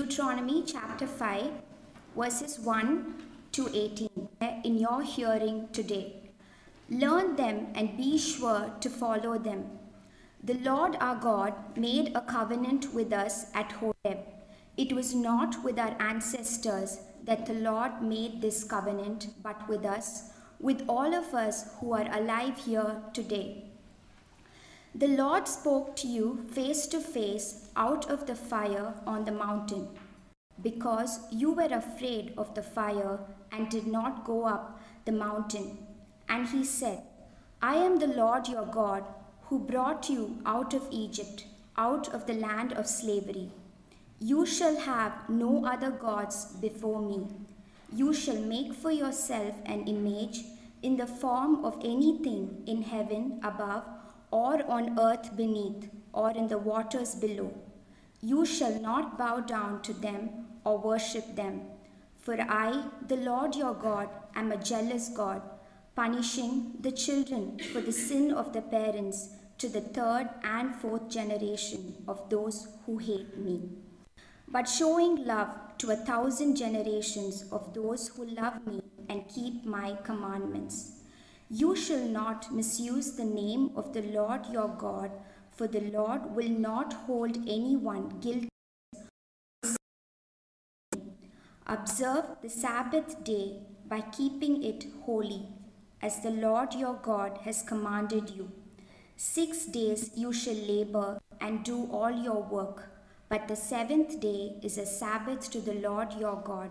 Deuteronomy chapter 5, verses 1 to 18, in your hearing today. Learn them and be sure to follow them. The Lord our God made a covenant with us at Horeb. It was not with our ancestors that the Lord made this covenant, but with us, with all of us who are alive here today. The Lord spoke to you face to face out of the fire on the mountain, because you were afraid of the fire and did not go up the mountain. And he said, I am the Lord your God, who brought you out of Egypt, out of the land of slavery. You shall have no other gods before me. You shall make for yourself an image in the form of anything in heaven above, or on earth beneath, or in the waters below. You shall not bow down to them or worship them. For I, the Lord your God, am a jealous God, punishing the children for the sin of the parents to the third and fourth generation of those who hate me, but showing love to a thousand generations of those who love me and keep my commandments. You shall not misuse the name of the Lord your God, for the Lord will not hold anyone guilty. Observe the Sabbath day by keeping it holy, as the Lord your God has commanded you. Six days you shall labor and do all your work, but the seventh day is a Sabbath to the Lord your God.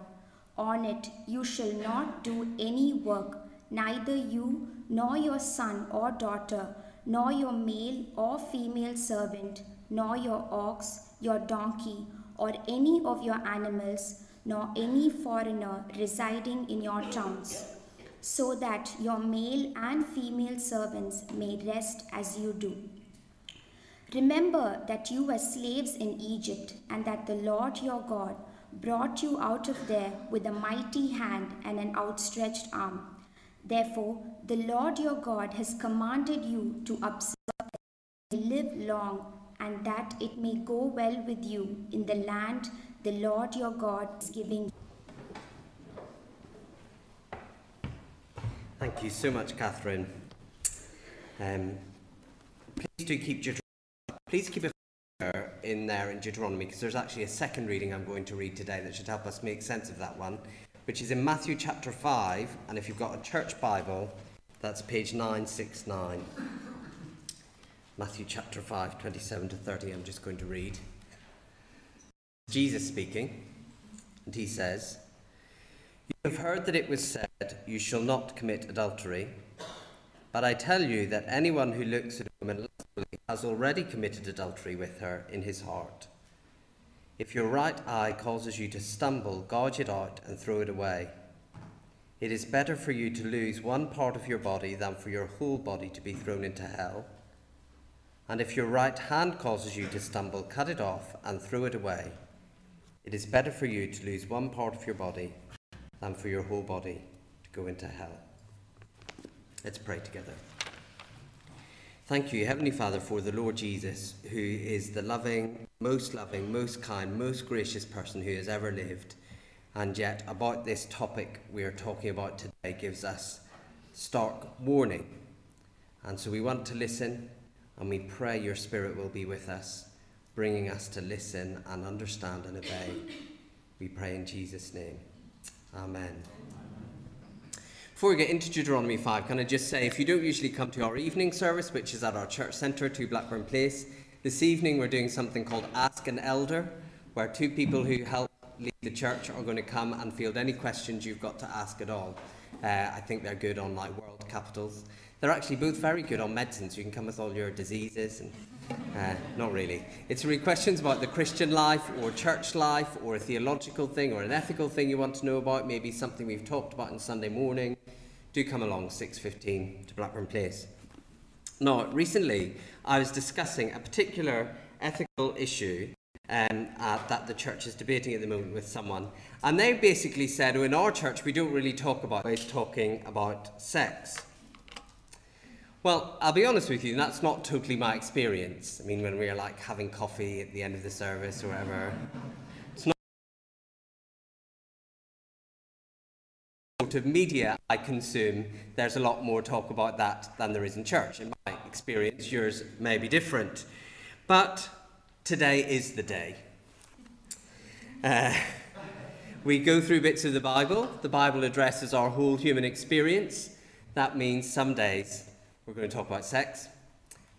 On it you shall not do any work, neither you, nor your son or daughter, nor your male or female servant, nor your ox, your donkey, or any of your animals, nor any foreigner residing in your towns, so that your male and female servants may rest as you do. Remember that you were slaves in Egypt, and that the Lord your God brought you out of there with a mighty hand and an outstretched arm. Therefore, the Lord your God has commanded you to observe that you live long, and that it may go well with you in the land the Lord your God is giving you. Thank you so much, Catherine. Um, please do keep Deuteronomy. Please keep a finger in there in Deuteronomy because there's actually a second reading I'm going to read today that should help us make sense of that one, which is in Matthew chapter 5. And if you've got a church Bible, that's page 969. Matthew chapter 5, 27 to 30. I'm just going to read. Jesus speaking, and he says, You have heard that it was said, You shall not commit adultery. But I tell you that anyone who looks at a woman lustfully has already committed adultery with her in his heart. If your right eye causes you to stumble, gouge it out and throw it away. It is better for you to lose one part of your body than for your whole body to be thrown into hell. And if your right hand causes you to stumble, cut it off and throw it away. It is better for you to lose one part of your body than for your whole body to go into hell. Let's pray together. Thank you, Heavenly Father, for the Lord Jesus, who is the loving, most loving, most kind, most gracious person who has ever lived. And yet, about this topic we are talking about today gives us stark warning. And so we want to listen, and we pray your Spirit will be with us, bringing us to listen and understand and obey. We pray in Jesus' name. Amen. Before we get into Deuteronomy 5, can I just say if you don't usually come to our evening service, which is at our church centre, 2 Blackburn Place, this evening we're doing something called Ask an Elder, where two people who help lead the church are going to come and field any questions you've got to ask at all. Uh, I think they're good on like world capitals. They're actually both very good on medicine, so you can come with all your diseases and uh, not really. It's really questions about the Christian life or church life or a theological thing or an ethical thing you want to know about, maybe something we've talked about on Sunday morning. Do come along 6.15 to Blackburn Place. Now, recently I was discussing a particular ethical issue um, uh, that the church is debating at the moment with someone. And they basically said, oh, in our church, we don't really talk about talking about sex. Well, I'll be honest with you, that's not totally my experience. I mean, when we're like having coffee at the end of the service or whatever, it's not sort of media I consume. There's a lot more talk about that than there is in church. In my experience, yours may be different. But today is the day. Uh, we go through bits of the Bible. The Bible addresses our whole human experience. That means some days we're going to talk about sex,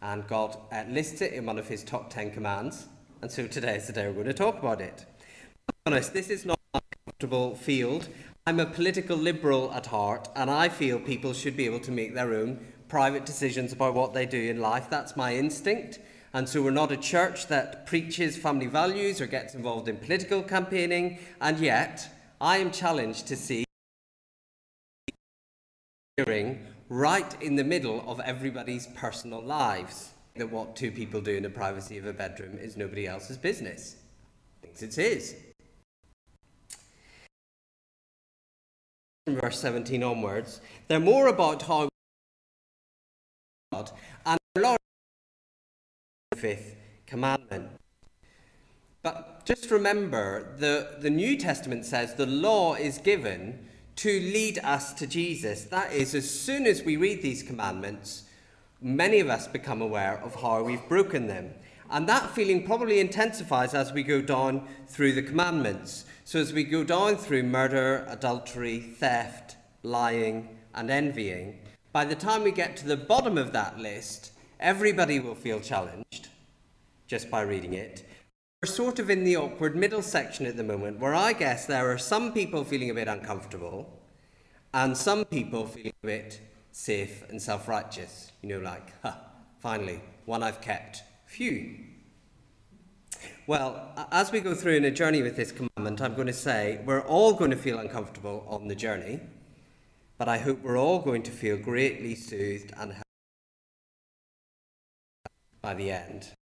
and God uh, lists it in one of his top 10 commands. And so today is the day we're going to talk about it. To be honest, this is not a comfortable field. I'm a political liberal at heart, and I feel people should be able to make their own private decisions about what they do in life. That's my instinct. And so we're not a church that preaches family values or gets involved in political campaigning. And yet, I am challenged to see right in the middle of everybody's personal lives. That what two people do in the privacy of a bedroom is nobody else's business. Thinks it's his. From verse 17 onwards, they're more about how God and the fifth commandment. But just remember, the, the New Testament says the law is given to lead us to Jesus. That is, as soon as we read these commandments, many of us become aware of how we've broken them. And that feeling probably intensifies as we go down through the commandments. So, as we go down through murder, adultery, theft, lying, and envying, by the time we get to the bottom of that list, everybody will feel challenged just by reading it. We're sort of in the awkward middle section at the moment where I guess there are some people feeling a bit uncomfortable and some people feeling a bit safe and self righteous. You know, like, huh, finally, one I've kept. Phew. Well, as we go through in a journey with this commandment, I'm going to say we're all going to feel uncomfortable on the journey, but I hope we're all going to feel greatly soothed and helped by the end.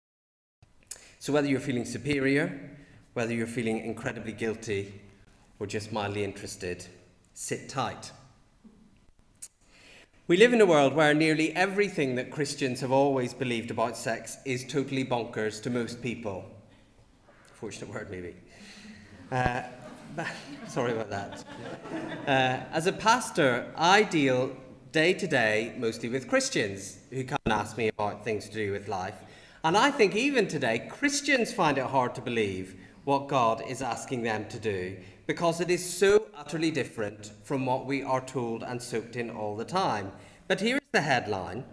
So, whether you're feeling superior, whether you're feeling incredibly guilty, or just mildly interested, sit tight. We live in a world where nearly everything that Christians have always believed about sex is totally bonkers to most people. Fortunate word, maybe. Uh, sorry about that. Uh, as a pastor, I deal day to day mostly with Christians who come and ask me about things to do with life. And I think even today, Christians find it hard to believe what God is asking them to do because it is so utterly different from what we are told and soaked in all the time. But here is the headline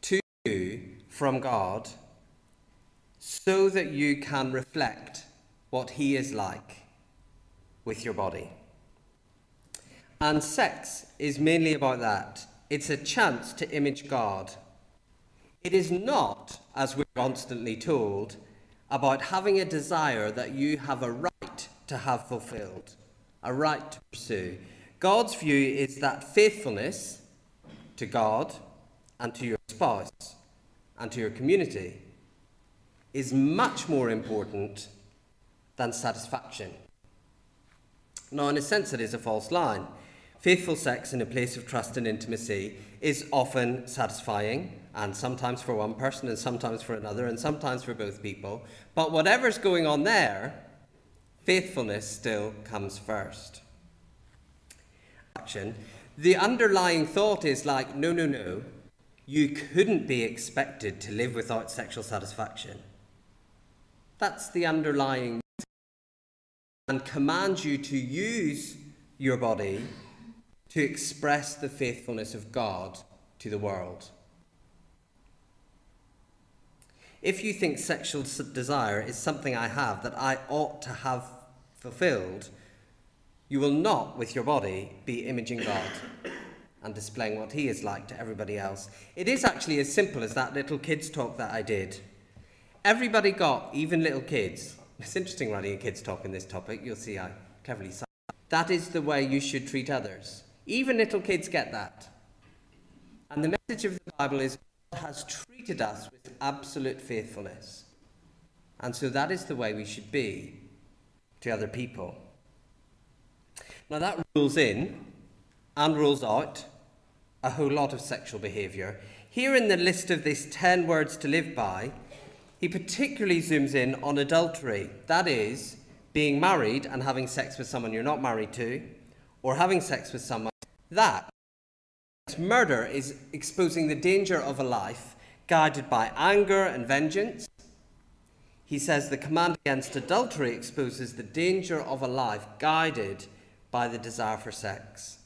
To you from God, so that you can reflect what He is like with your body. And sex is mainly about that. It's a chance to image God it is not, as we're constantly told, about having a desire that you have a right to have fulfilled, a right to pursue. God's view is that faithfulness to God and to your spouse and to your community is much more important than satisfaction. Now, in a sense, it is a false line. Faithful sex in a place of trust and intimacy is often satisfying and sometimes for one person and sometimes for another and sometimes for both people. But whatever's going on there, faithfulness still comes first. Action. The underlying thought is like, no, no, no, you couldn't be expected to live without sexual satisfaction. That's the underlying and commands you to use your body to express the faithfulness of God to the world. If you think sexual desire is something I have that I ought to have fulfilled, you will not, with your body, be imaging God and displaying what He is like to everybody else. It is actually as simple as that little kids' talk that I did. Everybody got, even little kids. It's interesting writing a kids' talk in this topic. You'll see I cleverly said. That is the way you should treat others. Even little kids get that. And the message of the Bible is has treated us with absolute faithfulness. And so that is the way we should be to other people. Now, that rules in and rules out a whole lot of sexual behaviour. Here in the list of these 10 words to live by, he particularly zooms in on adultery. That is, being married and having sex with someone you're not married to, or having sex with someone, that murder is exposing the danger of a life guided by anger and vengeance. He says the command against adultery exposes the danger of a life guided by the desire for sex.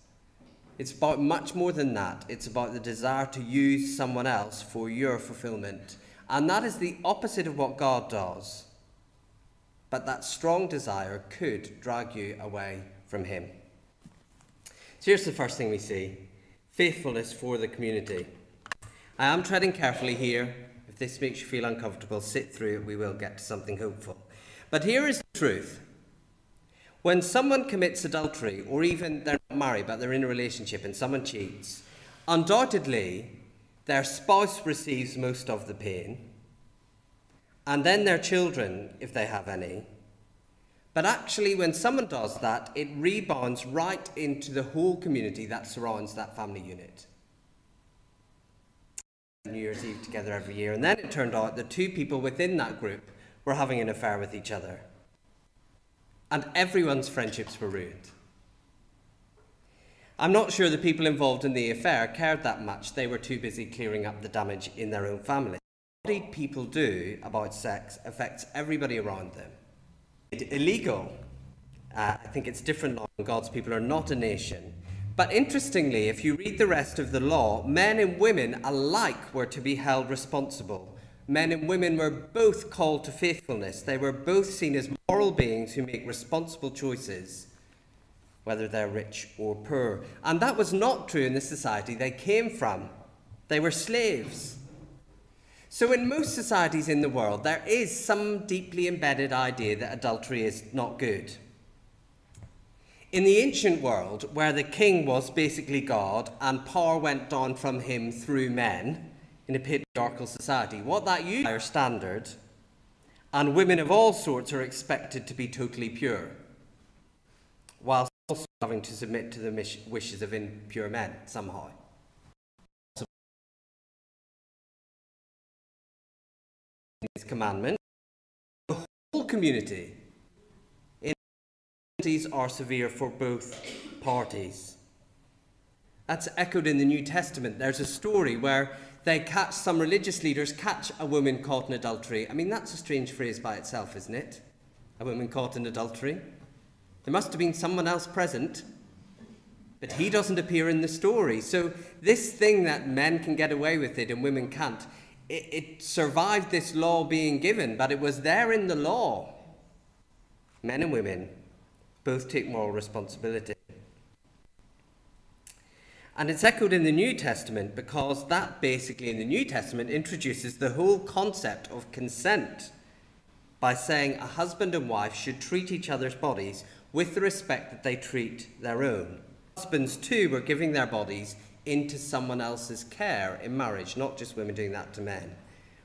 It's about much more than that. It's about the desire to use someone else for your fulfillment. And that is the opposite of what God does. But that strong desire could drag you away from Him. So here's the first thing we see faithfulness for the community. I am treading carefully here. If this makes you feel uncomfortable, sit through it. We will get to something hopeful. But here is the truth. When someone commits adultery, or even they're not married, but they're in a relationship and someone cheats, undoubtedly their spouse receives most of the pain, and then their children, if they have any. But actually, when someone does that, it rebounds right into the whole community that surrounds that family unit. New Year's Eve together every year, and then it turned out that two people within that group were having an affair with each other. And everyone's friendships were ruined. I'm not sure the people involved in the affair cared that much. They were too busy clearing up the damage in their own family. What people do about sex affects everybody around them. Illegal. Uh, I think it's different law. God's people are not a nation. But interestingly, if you read the rest of the law, men and women alike were to be held responsible. Men and women were both called to faithfulness. They were both seen as moral beings who make responsible choices, whether they're rich or poor. And that was not true in the society they came from. They were slaves. So, in most societies in the world, there is some deeply embedded idea that adultery is not good. In the ancient world, where the king was basically God and power went down from him through men in a patriarchal society, what that used higher standard, and women of all sorts are expected to be totally pure, whilst also having to submit to the wishes of impure men somehow. His commandment, the whole community in penalties are severe for both parties. That's echoed in the New Testament. There's a story where they catch some religious leaders catch a woman caught in adultery. I mean, that's a strange phrase by itself, isn't it? A woman caught in adultery. There must have been someone else present, but he doesn't appear in the story. So, this thing that men can get away with it and women can't, it, it survived this law being given, but it was there in the law. Men and women both take moral responsibility. And it's echoed in the New Testament because that basically in the New Testament introduces the whole concept of consent by saying a husband and wife should treat each other's bodies with the respect that they treat their own. Husbands, too, were giving their bodies into someone else's care in marriage, not just women doing that to men.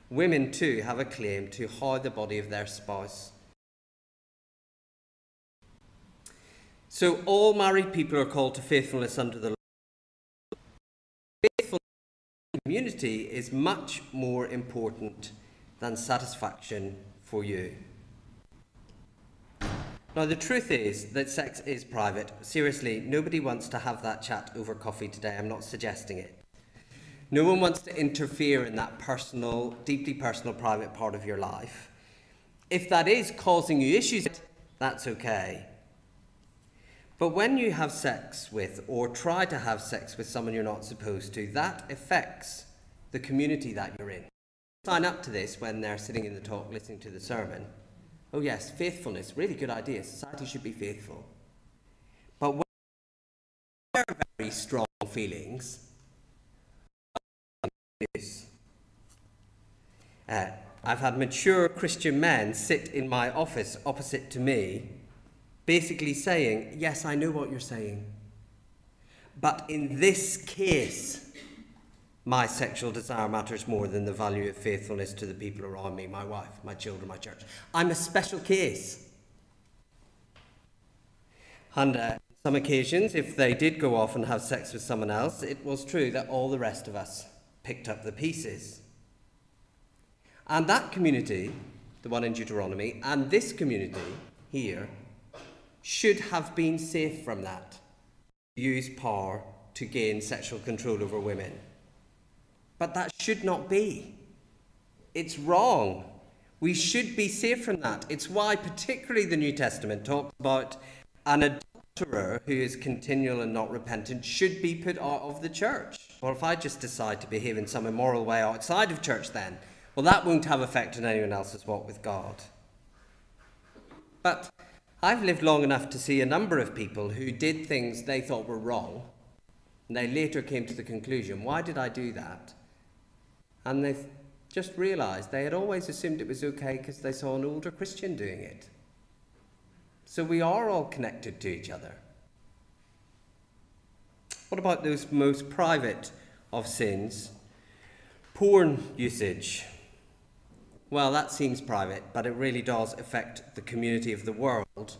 Women, too, have a claim to how the body of their spouse So all married people are called to faithfulness under the law. Faithfulness in community is much more important than satisfaction for you. Now, the truth is that sex is private. Seriously, nobody wants to have that chat over coffee today. I'm not suggesting it. No one wants to interfere in that personal, deeply personal, private part of your life. If that is causing you issues, that's okay. But when you have sex with or try to have sex with someone you're not supposed to, that affects the community that you're in. Sign up to this when they're sitting in the talk listening to the sermon. Oh, yes, faithfulness, really good idea. Society should be faithful. But when there are very strong feelings, uh, I've had mature Christian men sit in my office opposite to me basically saying, Yes, I know what you're saying. But in this case, my sexual desire matters more than the value of faithfulness to the people around me, my wife, my children, my church. I'm a special case. And uh, some occasions, if they did go off and have sex with someone else, it was true that all the rest of us picked up the pieces. And that community, the one in Deuteronomy, and this community here should have been safe from that, use power to gain sexual control over women. But that should not be. It's wrong. We should be safe from that. It's why, particularly, the New Testament talks about an adulterer who is continual and not repentant should be put out of the church. Well, if I just decide to behave in some immoral way outside of church, then, well, that won't have effect on anyone else's walk with God. But I've lived long enough to see a number of people who did things they thought were wrong, and they later came to the conclusion, why did I do that? And they just realized they had always assumed it was okay because they saw an older Christian doing it. So we are all connected to each other. What about those most private of sins? Porn usage. Well, that seems private, but it really does affect the community of the world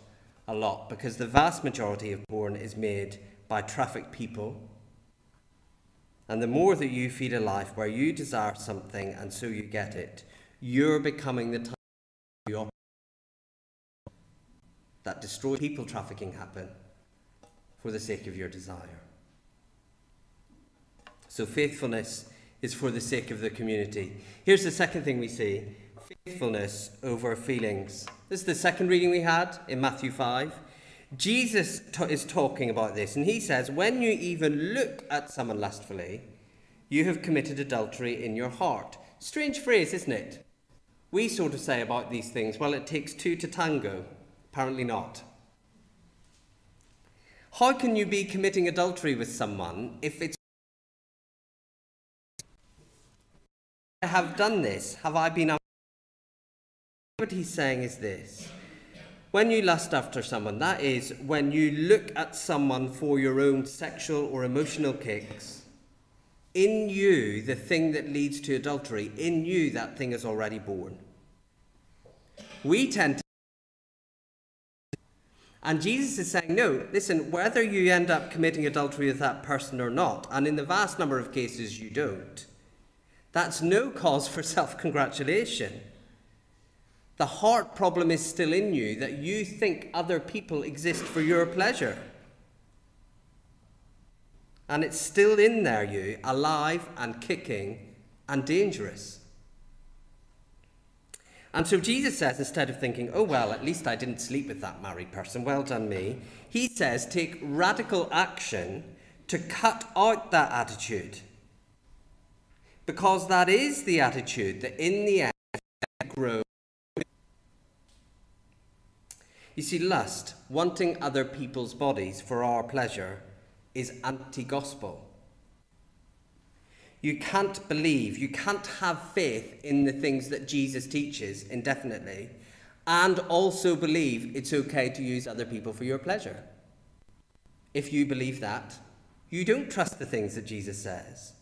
a lot because the vast majority of porn is made by trafficked people. And the more that you feed a life where you desire something and so you get it, you're becoming the type of that destroys people trafficking happen for the sake of your desire. So faithfulness is for the sake of the community. Here's the second thing we see faithfulness over feelings. This is the second reading we had in Matthew 5. Jesus t- is talking about this, and he says, When you even look at someone lustfully, you have committed adultery in your heart. Strange phrase, isn't it? We sort of say about these things, well, it takes two to tango. Apparently not. How can you be committing adultery with someone if it's I have done this? Have I been what he's saying is this. When you lust after someone, that is when you look at someone for your own sexual or emotional kicks, in you, the thing that leads to adultery, in you, that thing is already born. We tend to and Jesus is saying, no, listen, whether you end up committing adultery with that person or not, and in the vast number of cases you don't, that's no cause for self congratulation. The heart problem is still in you that you think other people exist for your pleasure. And it's still in there, you, alive and kicking and dangerous. And so Jesus says, instead of thinking, oh, well, at least I didn't sleep with that married person, well done me, he says, take radical action to cut out that attitude. Because that is the attitude that in the end grows. You see, lust, wanting other people's bodies for our pleasure, is anti gospel. You can't believe, you can't have faith in the things that Jesus teaches indefinitely, and also believe it's okay to use other people for your pleasure. If you believe that, you don't trust the things that Jesus says.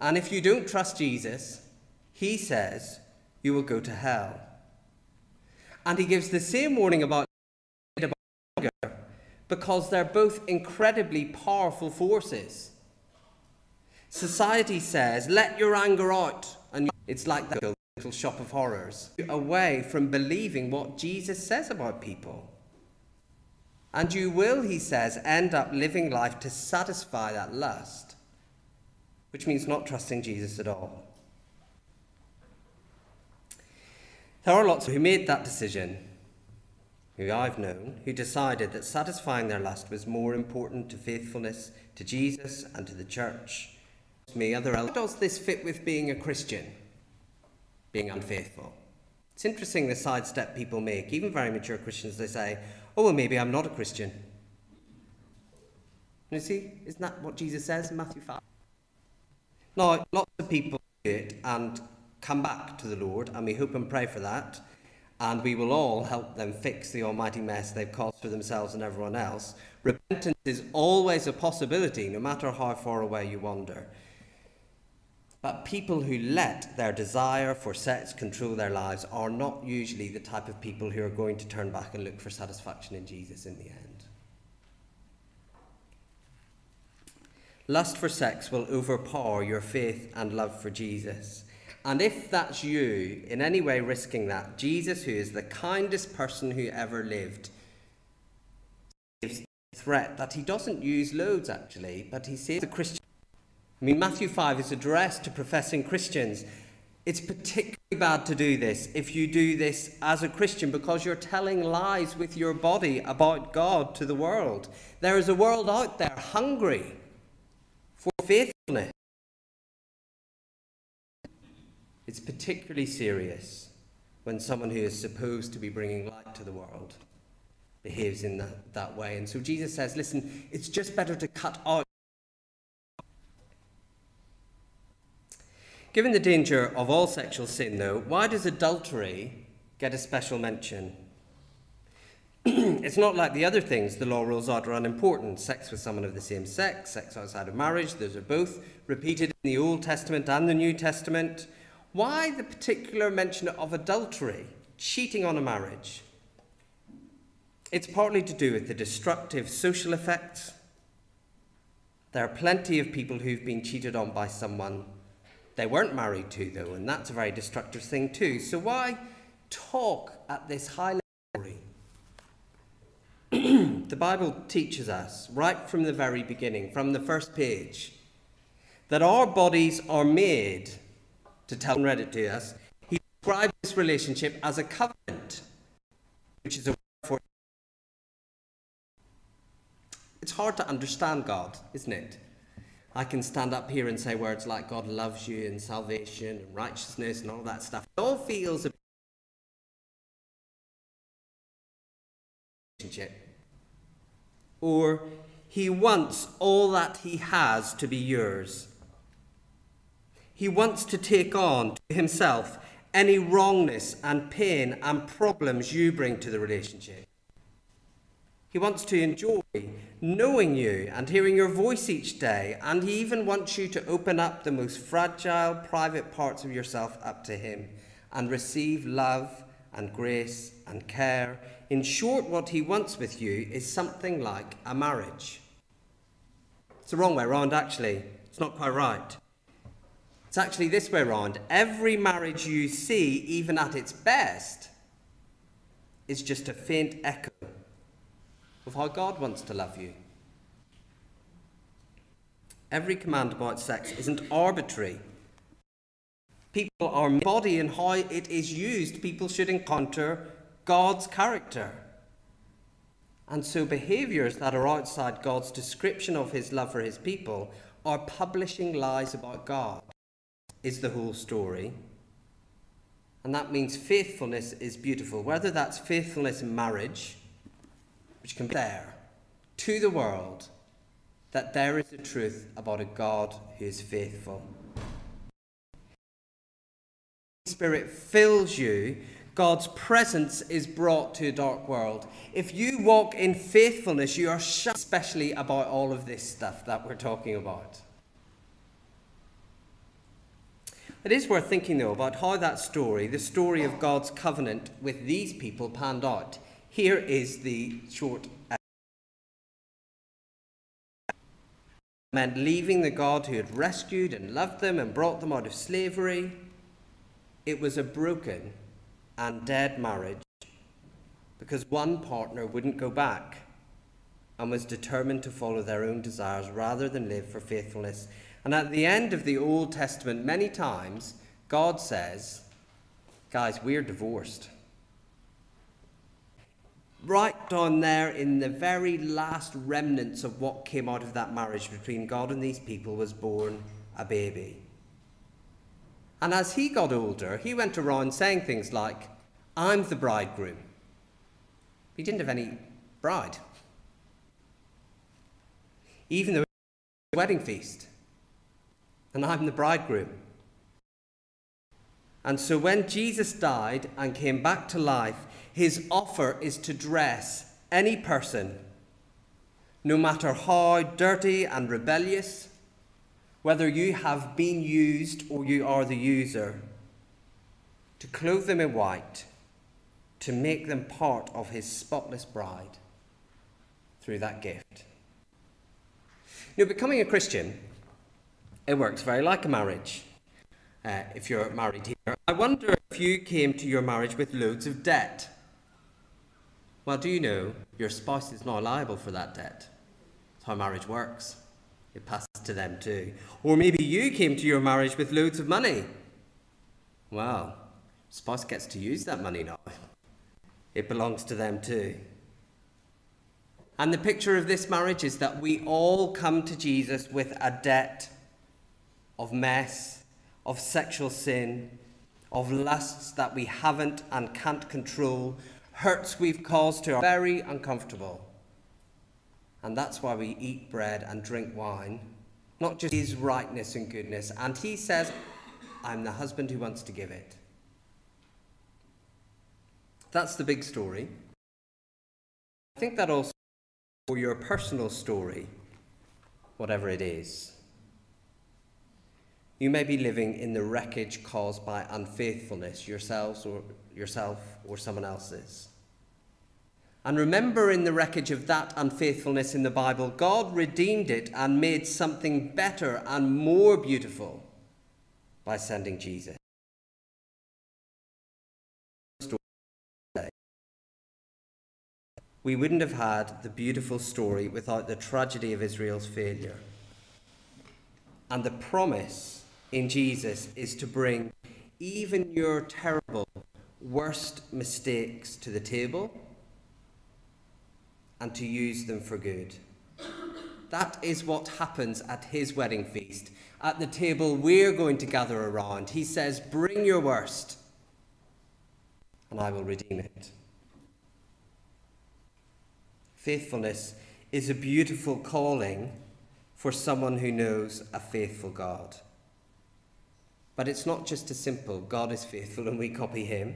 And if you don't trust Jesus, he says you will go to hell. And he gives the same warning about anger because they're both incredibly powerful forces. Society says, let your anger out. And it's like that little shop of horrors. Away from believing what Jesus says about people. And you will, he says, end up living life to satisfy that lust which means not trusting Jesus at all. There are lots who made that decision, who I've known, who decided that satisfying their lust was more important to faithfulness to Jesus and to the church. Me, other How does this fit with being a Christian? Being unfaithful. It's interesting the sidestep people make, even very mature Christians, they say, oh, well, maybe I'm not a Christian. You see, isn't that what Jesus says in Matthew 5? Now, lots of people do it and come back to the Lord, and we hope and pray for that. And we will all help them fix the almighty mess they've caused for themselves and everyone else. Repentance is always a possibility, no matter how far away you wander. But people who let their desire for sex control their lives are not usually the type of people who are going to turn back and look for satisfaction in Jesus in the end. Lust for sex will overpower your faith and love for Jesus. And if that's you in any way risking that, Jesus, who is the kindest person who ever lived, gives threat that he doesn't use loads actually, but he says the Christian. I mean, Matthew 5 is addressed to professing Christians. It's particularly bad to do this if you do this as a Christian because you're telling lies with your body about God to the world. There is a world out there hungry for faithfulness. It's particularly serious when someone who is supposed to be bringing light to the world behaves in that, that way. And so Jesus says, listen, it's just better to cut out. Given the danger of all sexual sin, though, why does adultery get a special mention? it's not like the other things the law rules out are unimportant. Sex with someone of the same sex, sex outside of marriage, those are both repeated in the Old Testament and the New Testament. Why the particular mention of adultery, cheating on a marriage? It's partly to do with the destructive social effects. There are plenty of people who've been cheated on by someone they weren't married to, though, and that's a very destructive thing, too. So, why talk at this high level? the Bible teaches us, right from the very beginning, from the first page, that our bodies are made to tell and read it to us, he described this relationship as a covenant, which is a word for. It's hard to understand God, isn't it? I can stand up here and say words like God loves you and salvation and righteousness and all that stuff. It all feels a relationship. Or he wants all that he has to be yours. He wants to take on to himself any wrongness and pain and problems you bring to the relationship. He wants to enjoy knowing you and hearing your voice each day, and he even wants you to open up the most fragile, private parts of yourself up to him and receive love and grace and care. In short, what he wants with you is something like a marriage. It's the wrong way around, actually. It's not quite right. It's actually this way around. Every marriage you see, even at its best, is just a faint echo of how God wants to love you. Every command about sex isn't arbitrary. People are body and how it is used. People should encounter God's character. And so behaviors that are outside God's description of his love for his people are publishing lies about God is the whole story. And that means faithfulness is beautiful, whether that's faithfulness in marriage, which can be there to the world that there is a truth about a God who is faithful. Spirit fills you, God's presence is brought to a dark world. If you walk in faithfulness, you are especially about all of this stuff that we're talking about. It is worth thinking, though, about how that story, the story of God's covenant with these people, panned out. Here is the short. Uh, meant leaving the God who had rescued and loved them and brought them out of slavery. It was a broken and dead marriage because one partner wouldn't go back and was determined to follow their own desires rather than live for faithfulness and at the end of the Old Testament, many times, God says, Guys, we're divorced. Right down there in the very last remnants of what came out of that marriage between God and these people was born a baby. And as he got older, he went around saying things like, I'm the bridegroom. He didn't have any bride. Even the wedding feast and I'm the bridegroom. And so when Jesus died and came back to life, his offer is to dress any person, no matter how dirty and rebellious, whether you have been used or you are the user, to clothe them in white, to make them part of his spotless bride through that gift. Now, becoming a Christian it works very like a marriage. uh, if you're married here. I wonder if you came to your marriage with loads of debt. Well, do you know your spouse is not liable for that debt? That's how marriage works. It passes to them too. Or maybe you came to your marriage with loads of money. Well, spouse gets to use that money now. It belongs to them too. And the picture of this marriage is that we all come to Jesus with a debt of mess, of sexual sin, of lusts that we haven't and can't control, hurts we've caused to are very uncomfortable. And that's why we eat bread and drink wine, not just his rightness and goodness. And he says, I'm the husband who wants to give it. That's the big story. I think that also for your personal story, whatever it is. You may be living in the wreckage caused by unfaithfulness, yourselves or yourself or someone else's. And remember, in the wreckage of that unfaithfulness in the Bible, God redeemed it and made something better and more beautiful by sending Jesus. We wouldn't have had the beautiful story without the tragedy of Israel's failure. And the promise in Jesus is to bring even your terrible, worst mistakes to the table and to use them for good. That is what happens at his wedding feast. At the table we're going to gather around, he says, Bring your worst, and I will redeem it. Faithfulness is a beautiful calling for someone who knows a faithful God. But it's not just as simple God is faithful and we copy him.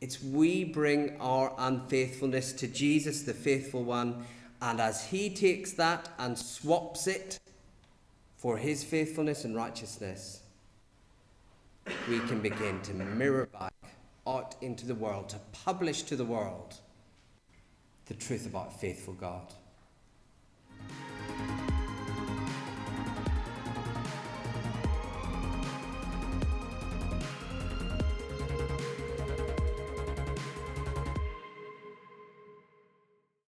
It's we bring our unfaithfulness to Jesus, the faithful one, and as he takes that and swaps it for his faithfulness and righteousness, we can begin to mirror back out into the world, to publish to the world the truth about a faithful God.